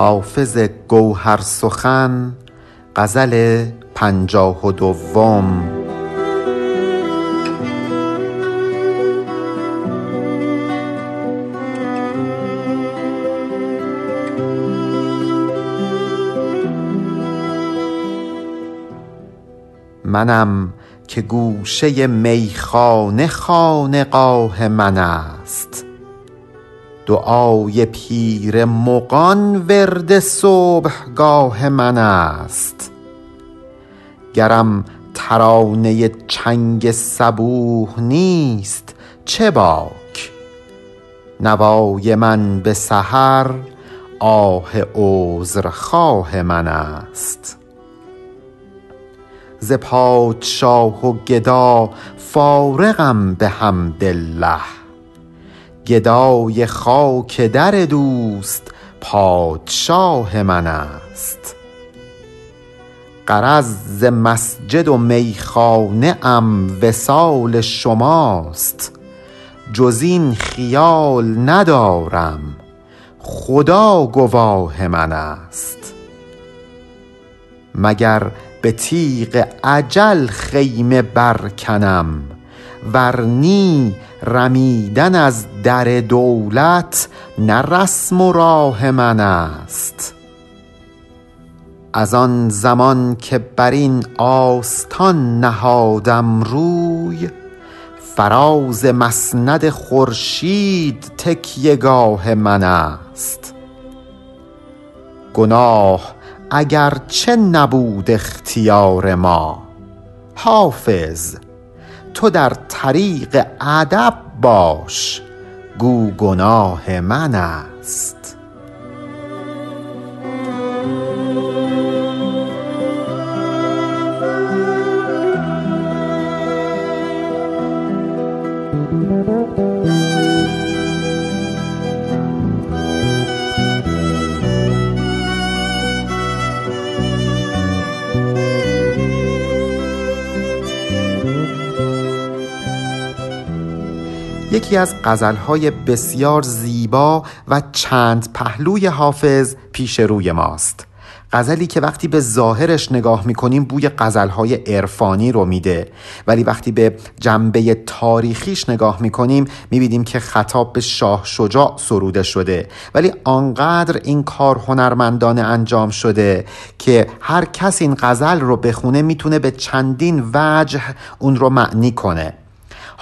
حافظ گوهر سخن غزل پنجاه و دوم منم که گوشه میخانه خانقاه من است. دعای پیر مغان ورد صبحگاه من است. گرم ترانه چنگ صبوح نیست چه باک؟ نوای من به سحر آه عذرخواه من است. ز پادشاه و گدا فارغم بحمدالله گدای خاک در دوست پادشاه من است. غرض ز مسجد و میخانه ام وصال شماست. جز این خیال ندارم خدا گواه من است. مگر به تیغ اجل خیمه برکنم ور نی رمیدن از در دولت نه رسم و راه من است. از آن زمان که بر این آستان نهادم روی فراز مسند خورشید تکیه گاه من است. گناه اگر چه نبود اختیار ما حافظ تو در طریق ادب باش گو گناه من است. یکی از غزلهای بسیار زیبا و چند پهلوی حافظ پیش روی ماست. غزلی که وقتی به ظاهرش نگاه می‌کنیم بوی غزلهای عرفانی رو میده. ولی وقتی به جنبه تاریخیش نگاه می‌کنیم می‌بینیم که خطاب به شاه شجاع سروده شده. ولی آنقدر این کار هنرمندانه انجام شده که هر کس این غزل رو بخونه می‌تونه به چندین وجه اون رو معنی کنه.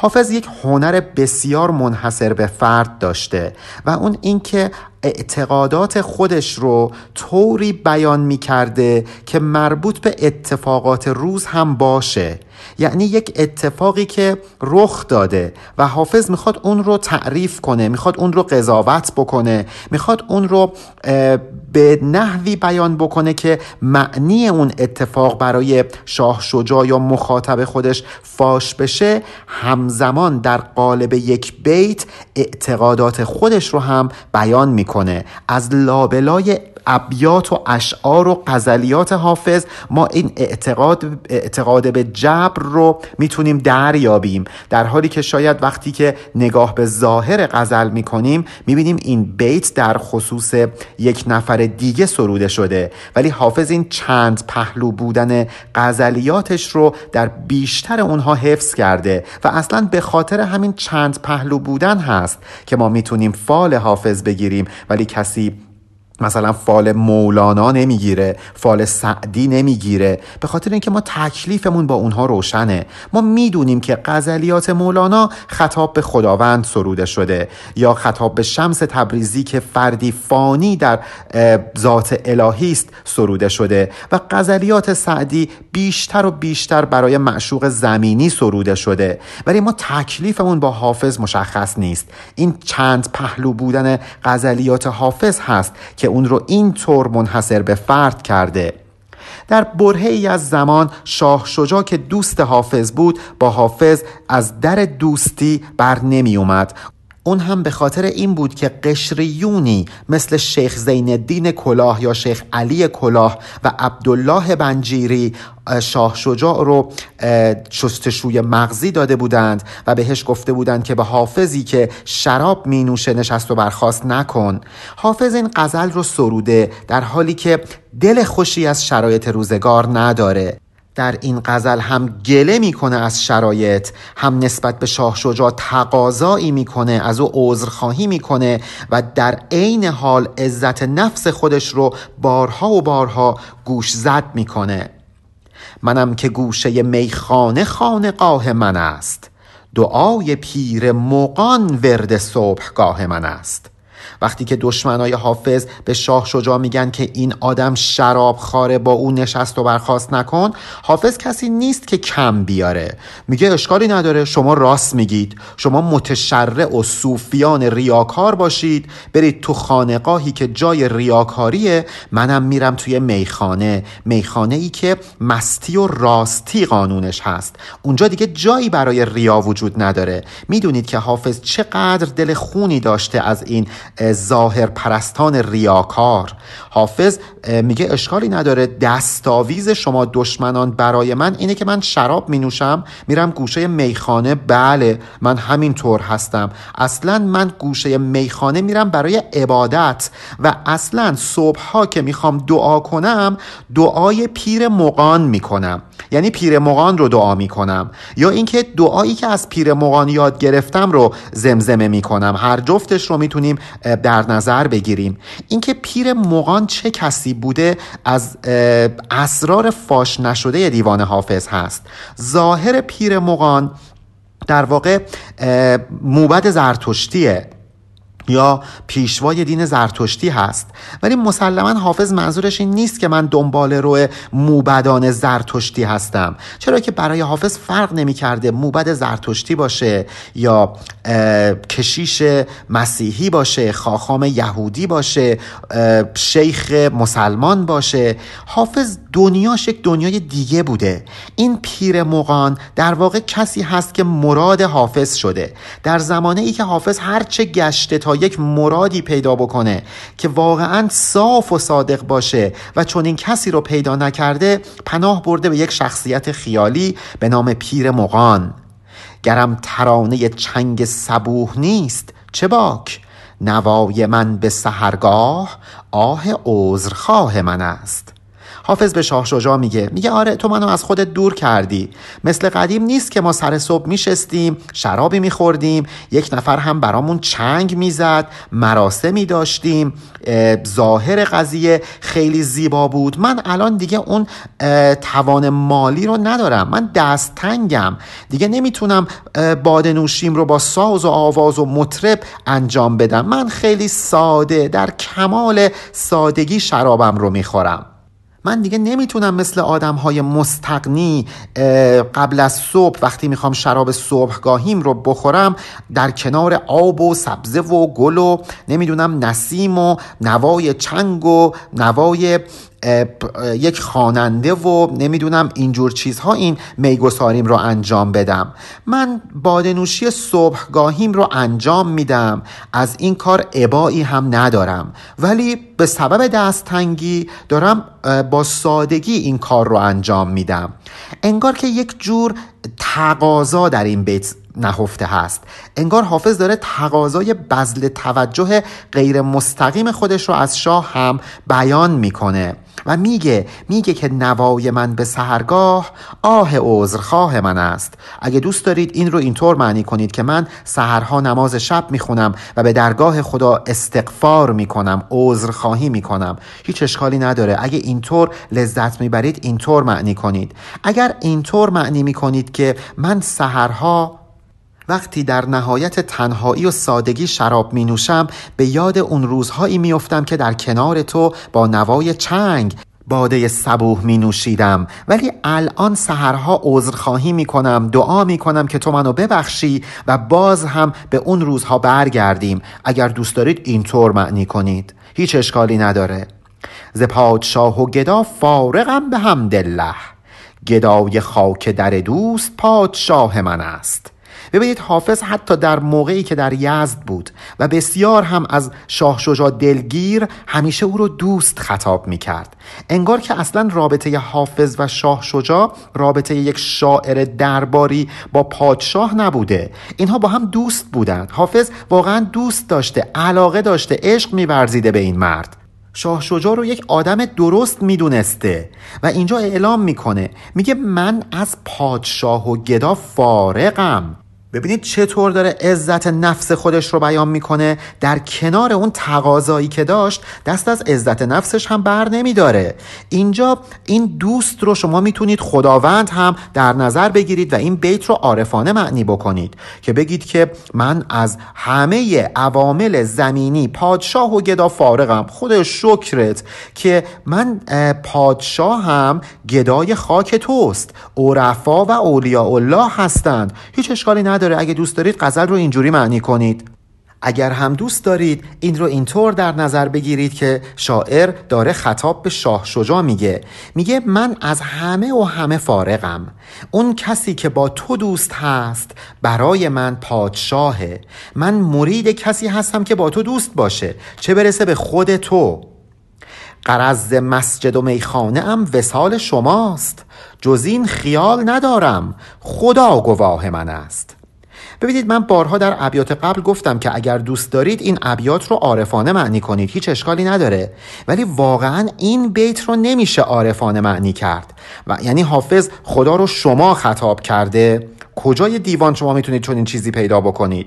حافظ یک هنر بسیار منحصر به فرد داشته و اون اینکه اعتقادات خودش رو طوری بیان می کرده که مربوط به اتفاقات روز هم باشه. یعنی یک اتفاقی که رخ داده و حافظ می‌خواد اون رو تعریف کنه می‌خواد اون رو قضاوت بکنه می‌خواد اون رو به نحوی بیان بکنه که معنی اون اتفاق برای شاه شجاع یا مخاطب خودش فاش بشه همزمان در قالب یک بیت اعتقادات خودش رو هم بیان می‌کنه. از لابلای ابیات و اشعار و غزلیات حافظ ما این اعتقاد اعتقاد به جبر رو می‌تونیم دریابیم. در حالی که شاید وقتی که نگاه به ظاهر غزل می‌کنیم می‌بینیم این بیت در خصوص یک نفر دیگه سروده شده. ولی حافظ این چند پهلو بودن غزلیاتش رو در بیشتر اونها حفظ کرده و اصلا به خاطر همین چند پهلو بودن هست که ما می‌تونیم فال حافظ بگیریم. ولی کسی مثلا فال مولانا نمی‌گیره فال سعدی نمی‌گیره. به خاطر اینکه ما تکلیفمون با اونها روشنه. ما می‌دونیم که غزلیات مولانا خطاب به خداوند سروده شده یا خطاب به شمس تبریزی که فردی فانی در ذات الهی است سروده شده و غزلیات سعدی بیشتر و بیشتر برای معشوق زمینی سروده شده. ولی ما تکلیفمون با حافظ مشخص نیست. این چند پهلو بودن غزلیات حافظ هست که اون رو اینطور منحصر به فرد کرده. در برهه ای از زمان شاه شجاع که دوست حافظ بود با حافظ از در دوستی بر نمی اومد. اون هم به خاطر این بود که قشریونی مثل شیخ زین الدین کلاه یا شیخ علی کلاه و عبدالله بنجیری شاه شجاع رو شستشوی مغزی داده بودند و بهش گفته بودند که به حافظی که شراب می نوشه نشست و برخواست نکن. حافظ این غزل رو سروده در حالی که دل خوشی از شرایط روزگار نداره. در این غزل هم گله می‌کنه از شرایط هم نسبت به شاه شجاع تقاضایی می‌کنه از او عذرخواهی می‌کنه و در عین حال عزت نفس خودش رو بارها و بارها گوش زد می‌کنه. منم که گوشه میخانه خانقاه من است. دعای پیر مقان ورد صبحگاه من است. وقتی که دشمنای حافظ به شاه شجاع میگن که این آدم شراب خاره با او نشست و برخواست نکن حافظ کسی نیست که کم بیاره. میگه اشکالی نداره شما راست میگید. شما متشرع و صوفیان ریاکار باشید. برید تو خانقاهی که جای ریاکاریه. منم میرم توی میخانه. میخانه ای که مستی و راستی قانونش هست. اونجا دیگه جایی برای ریا وجود نداره. می‌دونید که حافظ چقدر دل خونی داشته از این ظاهر پرستان ریاکار. حافظ میگه اشکالی نداره. دستاویز شما دشمنان برای من اینه که من شراب می نوشم میرم گوشه میخانه. بله من همین طور هستم. اصلا من گوشه میخانه میرم برای عبادت و اصلا صبح ها که می‌خوام دعا کنم دعای پیر مقان می‌کنم. یعنی پیر مغان رو دعا می‌کنم. یا اینکه دعایی که از پیر مغان یاد گرفتم رو زمزمه می‌کنم. هر جفتش رو می‌تونیم در نظر بگیریم. اینکه پیر مغان چه کسی بوده از اسرار فاش نشده دیوان حافظ هست. ظاهر پیر مغان در واقع موبد زرتشتیه. یا پیشوای دین زرتشتی هست. ولی مسلما حافظ منظورش این نیست که من دنبال رو موبدان زرتشتی هستم. چرا که برای حافظ فرق نمی کرده موبد زرتشتی باشه یا کشیش مسیحی باشه خاخام یهودی باشه شیخ مسلمان باشه. حافظ دنیاش یک دنیای دیگه بوده. این پیر مغان در واقع کسی هست که مراد حافظ شده. در زمانه ای که حافظ هرچه گشته تا یک مرادی پیدا بکنه که واقعا صاف و صادق باشه و چون این کسی رو پیدا نکرده پناه برده به یک شخصیت خیالی به نام پیر مغان. گرم ترانه چنگ سبوه نیست چه باک؟ نوای من به سهرگاه آه عذرخواه من است. حافظ به شاه شجاع میگه. میگه آره تو منو از خودت دور کردی. مثل قدیم نیست که ما سر صبح میشستیم شرابی میخوردیم یک نفر هم برامون چنگ می‌زد مراسمی داشتیم ظاهر قضیه خیلی زیبا بود. من الان دیگه اون توان مالی رو ندارم. من دست تنگم دیگه نمی‌تونم بادنوشیم رو با ساز و آواز و مطرب انجام بدم. من خیلی ساده در کمال سادگی شرابم رو می‌خورم. من دیگه نمی‌تونم مثل آدم های مستقنی قبل از صبح وقتی می‌خوام شراب صبحگاهیم رو بخورم در کنار آب و سبزه و گل و نمی‌دونم نسیم و نوای چنگ و نوای یک خواننده و نمی‌دونم اینجور چیزها این میگساریم رو انجام بدم. من بادنوشی صبحگاهیم رو انجام میدم. از این کار عبایی هم ندارم. ولی به سبب دستتنگی دارم با سادگی این کار رو انجام میدم. انگار که یک جور تقاضا در این بیت نهفته هست. انگار حافظ داره تقاضای بذل توجه غیر مستقیم خودش رو از شاه هم بیان می‌کنه و میگه میگه که نوای من به سهرگاه آه عذرخواه من است. اگه دوست دارید این رو اینطور معنی کنید که من سهرها نماز شب می‌خونم و به درگاه خدا استغفار می‌کنم عذرخواهی می‌کنم. هیچ اشکالی نداره. اگه اینطور لذت می‌برید اینطور معنی کنید. اگر اینطور معنی می‌کنید که من سهرها وقتی در نهایت تنهایی و سادگی شراب می نوشم به یاد اون روزهایی می افتم که در کنار تو با نوای چنگ باده صبوح می نوشیدم ولی الان سهرها عذرخواهی می کنم دعا می کنم که تو منو ببخشی و باز هم به اون روزها برگردیم. اگر دوست دارید اینطور معنی کنید. هیچ اشکالی نداره. ز پادشاه و گدا فارغم به همدلله گدای خاک در دوست پادشاه من است. ببینید حافظ حتی در موقعی که در یزد بود و بسیار هم از شاه شجاع دلگیر همیشه او رو دوست خطاب می کرد انگار که اصلا رابطه حافظ و شاه شجاع رابطه یک شاعر درباری با پادشاه نبوده. اینها با هم دوست بودند. حافظ واقعا دوست داشته علاقه داشته عشق میورزیده به این مرد. شاه شجاع رو یک آدم درست می‌دونسته و اینجا اعلام می‌کنه. میگه من از پادشاه و گدا فارغم. ببینید چطور داره عزت نفس خودش رو بیان می‌کنه. در کنار اون تقاضایی که داشت دست از عزت نفسش هم بر نمیداره. اینجا این دوست رو شما می‌تونید خداوند هم در نظر بگیرید و این بیت رو عارفانه معنی بکنید که بگید که من از همه عوامل زمینی پادشاه و گدا فارغم. خود شکرت که من پادشاه هم گدای خاک توست. عرفا و اولیاء الله هستند. هیچ اشکالی اگه دوست دارید غزل رو اینجوری معنی کنید. اگر هم دوست دارید این رو اینطور در نظر بگیرید که شاعر داره خطاب به شاه شجاع میگه. میگه من از همه و همه فارغم. اون کسی که با تو دوست هست برای من پادشاهه. من مرید کسی هستم که با تو دوست باشه. چه برسه به خود تو؟ قرض مسجد و میخانه ام وسال شماست. جز این خیال ندارم. خدا گواه من است. ببینید من بارها در ابیات قبل گفتم که اگر دوست دارید این ابیات رو عارفانه معنی کنید هیچ اشکالی نداره. ولی واقعا این بیت رو نمیشه عارفانه معنی کرد. و یعنی حافظ خدا رو شما خطاب کرده. کجای دیوان شما می‌تونید چون این چیزی پیدا بکنید؟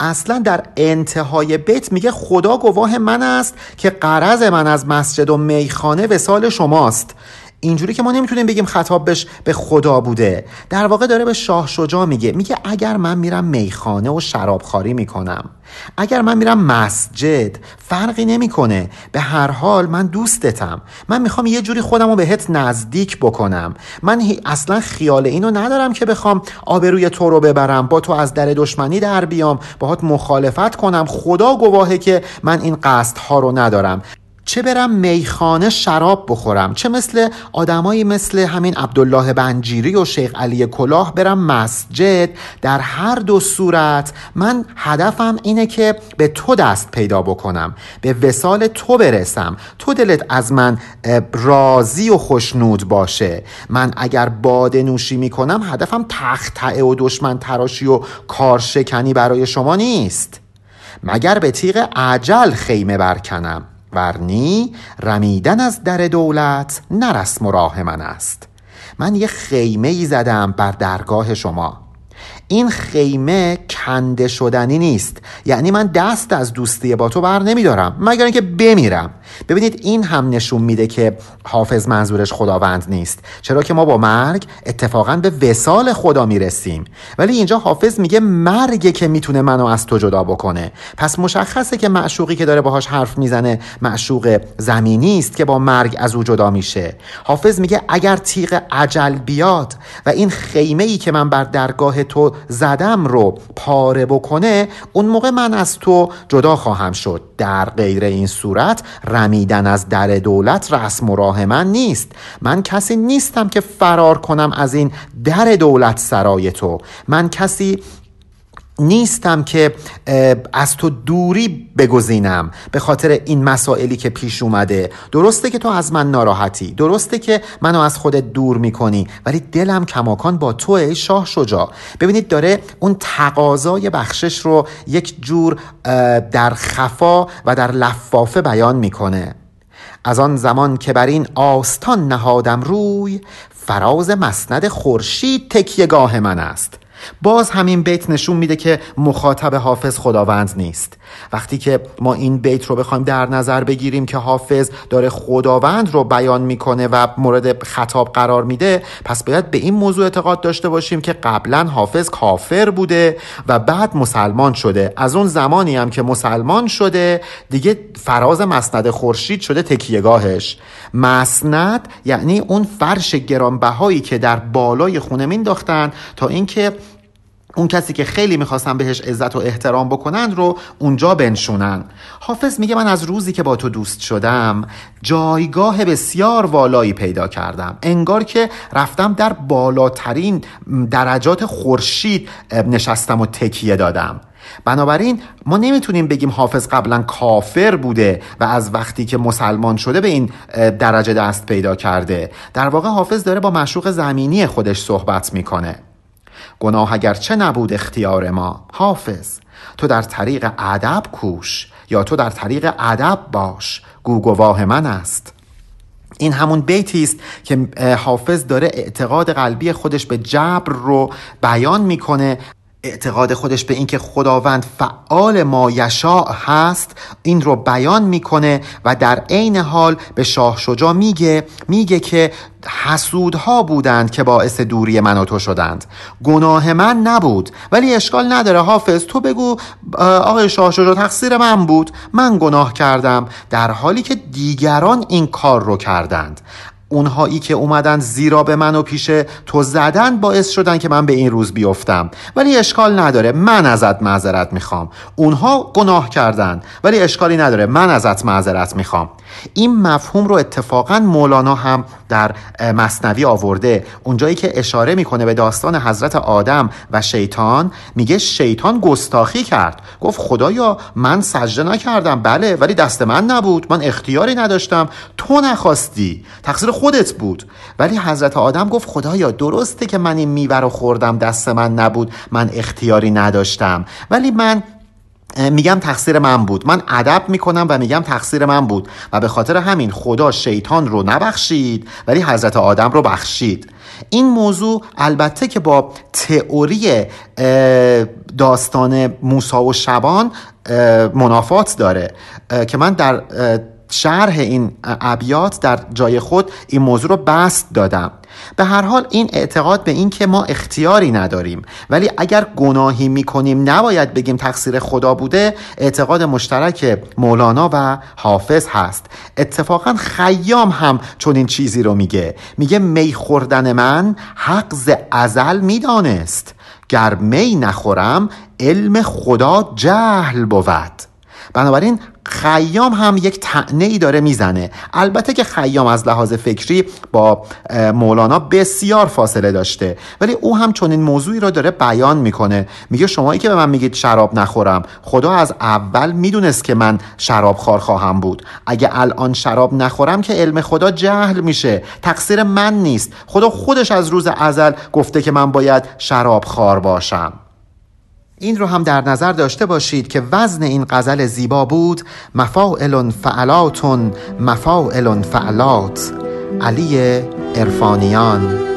اصلا در انتهای بیت میگه خدا گواه من است که قرض من از مسجد و میخانه وسال شماست. اینجوری که ما نمی‌تونیم بگیم خطابش به خدا بوده. در واقع داره به شاه شجاع میگه. میگه اگر من میرم میخانه و شرابخواری می‌کنم اگر من میرم مسجد فرقی نمی‌کنه. به هر حال من دوستتم. من می‌خوام یه جوری خودم رو بهت نزدیک بکنم. من اصلا خیال اینو ندارم که بخوام آبروی تو رو ببرم با تو از در دشمنی در بیام باهات مخالفت کنم. خدا گواهه که من این قصد ها رو ندارم. چه برم میخانه شراب بخورم؟ چه مثل آدمایی مثل همین عبدالله بنجیری و شیخ علی کلاه برم مسجد؟ در هر دو صورت من هدفم اینه که به تو دست پیدا بکنم به وسال تو برسم. تو دلت از من راضی و خوشنود باشه. من اگر باده نوشی می‌کنم هدفم تختعه و دشمن تراشی و کارشکنی برای شما نیست. مگر به تیغ عجل خیمه برکنم؟ ورنی رمیدن از در دولت نرسم و راه من است. من یه خیمه ای زدم بر درگاه شما. این خیمه کنده شدنی نیست. یعنی من دست از دوستی با تو بر نمیدارم مگر اینکه بمیرم. ببینید این هم نشون میده که حافظ منظورش خداوند نیست. چرا که ما با مرگ اتفاقا به وسال خدا می‌رسیم. ولی اینجا حافظ میگه مرگه که می‌تونه منو از تو جدا بکنه. پس مشخصه که معشوقی که داره باهاش حرف می‌زنه معشوق زمینی است که با مرگ از او جدا میشه. حافظ میگه اگر تیغ عجل بیاد و این خیمه ای که من بر درگاه تو زدم رو پاره بکنه اون موقع من از تو جدا خواهم شد. در غیر این صورت رمیدن از در دولت رسم و راه من نیست. من کسی نیستم که فرار کنم از این در دولت سرای تو. من کسی نیستم که از تو دوری بگزینم به خاطر این مسائلی که پیش اومده. درسته که تو از من ناراحتی. درسته که منو از خودت دور می‌کنی. ولی دلم کماکان با تو شاه شجا ببینید داره اون تقاضای بخشش رو یک جور در خفا و در لفافه بیان می‌کنه. از آن زمان که بر این آستان نهادم روی فراز مسند خورشید تکیهگاه من است. باز همین بیت نشون میده که مخاطب حافظ خداوند نیست. وقتی که ما این بیت رو بخوایم در نظر بگیریم که حافظ داره خداوند رو بیان می‌کنه و مورد خطاب قرار میده پس باید به این موضوع اعتقاد داشته باشیم که قبلا حافظ کافر بوده و بعد مسلمان شده. از اون زمانی هم که مسلمان شده دیگه فراز مسند خورشید شده تکیهگاهش. مسند یعنی اون فرش گرانبهایی که در بالای خونه مینداختن تا اینکه اون کسی که خیلی می‌خواستن بهش عزت و احترام بکنن رو اونجا بنشونن. حافظ میگه من از روزی که با تو دوست شدم جایگاه بسیار والایی پیدا کردم. انگار که رفتم در بالاترین درجات خورشید نشستم و تکیه دادم. بنابراین ما نمی‌تونیم بگیم حافظ قبلا کافر بوده و از وقتی که مسلمان شده به این درجه دست پیدا کرده. در واقع حافظ داره با مشروق زمینی خودش صحبت می‌کنه. گناه اگرچه نبود اختیار ما. حافظ تو در طریق ادب کوش یا تو در طریق ادب باش. گو گواه من است. این همون بیتی است که حافظ داره اعتقاد قلبی خودش به جبر رو بیان می‌کنه. اعتقاد خودش به اینکه خداوند فعال ما یشاع هست این رو بیان می‌کنه و در عین حال به شاه شجا میگه میگه که حسودها بودند که باعث دوری من و تو شدند. گناه من نبود ولی اشکال نداره. حافظ تو بگو آقای شاه شجا تقصیر من بود. من گناه کردم در حالی که دیگران این کار رو کردند. اونهایی که اومدن زیرا به من و پیش تو زدن باعث شدن که من به این روز بیفتم. ولی اشکال نداره. من ازت معذرت می‌خوام. اونها گناه کردن. ولی اشکالی نداره. من ازت معذرت می‌خوام. این مفهوم رو اتفاقا مولانا هم در مصنوی آورده. اونجایی که اشاره می‌کنه به داستان حضرت آدم و شیطان میگه شیطان گستاخی کرد. گفت خدایا من سجده نکردم بله ولی دست من نبود. من اختیاری نداشتم. تو نخواستی. تقصیر خودت بود. ولی حضرت آدم گفت خدایا درسته که من این میوه رو خوردم دست من نبود. من اختیاری نداشتم. ولی من میگم تقصیر من بود. من ادب می‌کنم و میگم تقصیر من بود. و به خاطر همین خدا شیطان رو نبخشید ولی حضرت آدم رو بخشید. این موضوع البته که با تئوری داستان موسا و شبان منافات داره. که من در شرح این ابیات در جای خود این موضوع رو بست دادم. به هر حال این اعتقاد به این که ما اختیاری نداریم ولی اگر گناهی می‌کنیم نباید بگیم تقصیر خدا بوده اعتقاد مشترک مولانا و حافظ هست. اتفاقا خیام هم چون این چیزی رو میگه. میگه می خوردن من حق ز ازل می‌دانست. گر می نخورم علم خدا جهل بود. بنابراین خیام هم یک تعنه داره می‌زنه. البته که خیام از لحاظ فکری با مولانا بسیار فاصله داشته. ولی او هم چون این موضوعی رو داره بیان می‌کنه. میگه شمایی که به من میگید شراب نخورم خدا از اول می‌دونست که من شراب خار خواهم بود. اگه الان شراب نخورم که علم خدا جهل میشه. تقصیر من نیست. خدا خودش از روز ازل گفته که من باید شراب خار باشم. این رو هم در نظر داشته باشید که وزن این غزل زیبا بود. مفاعل فعلاتون مفاعل فعلات. علی ارفانیان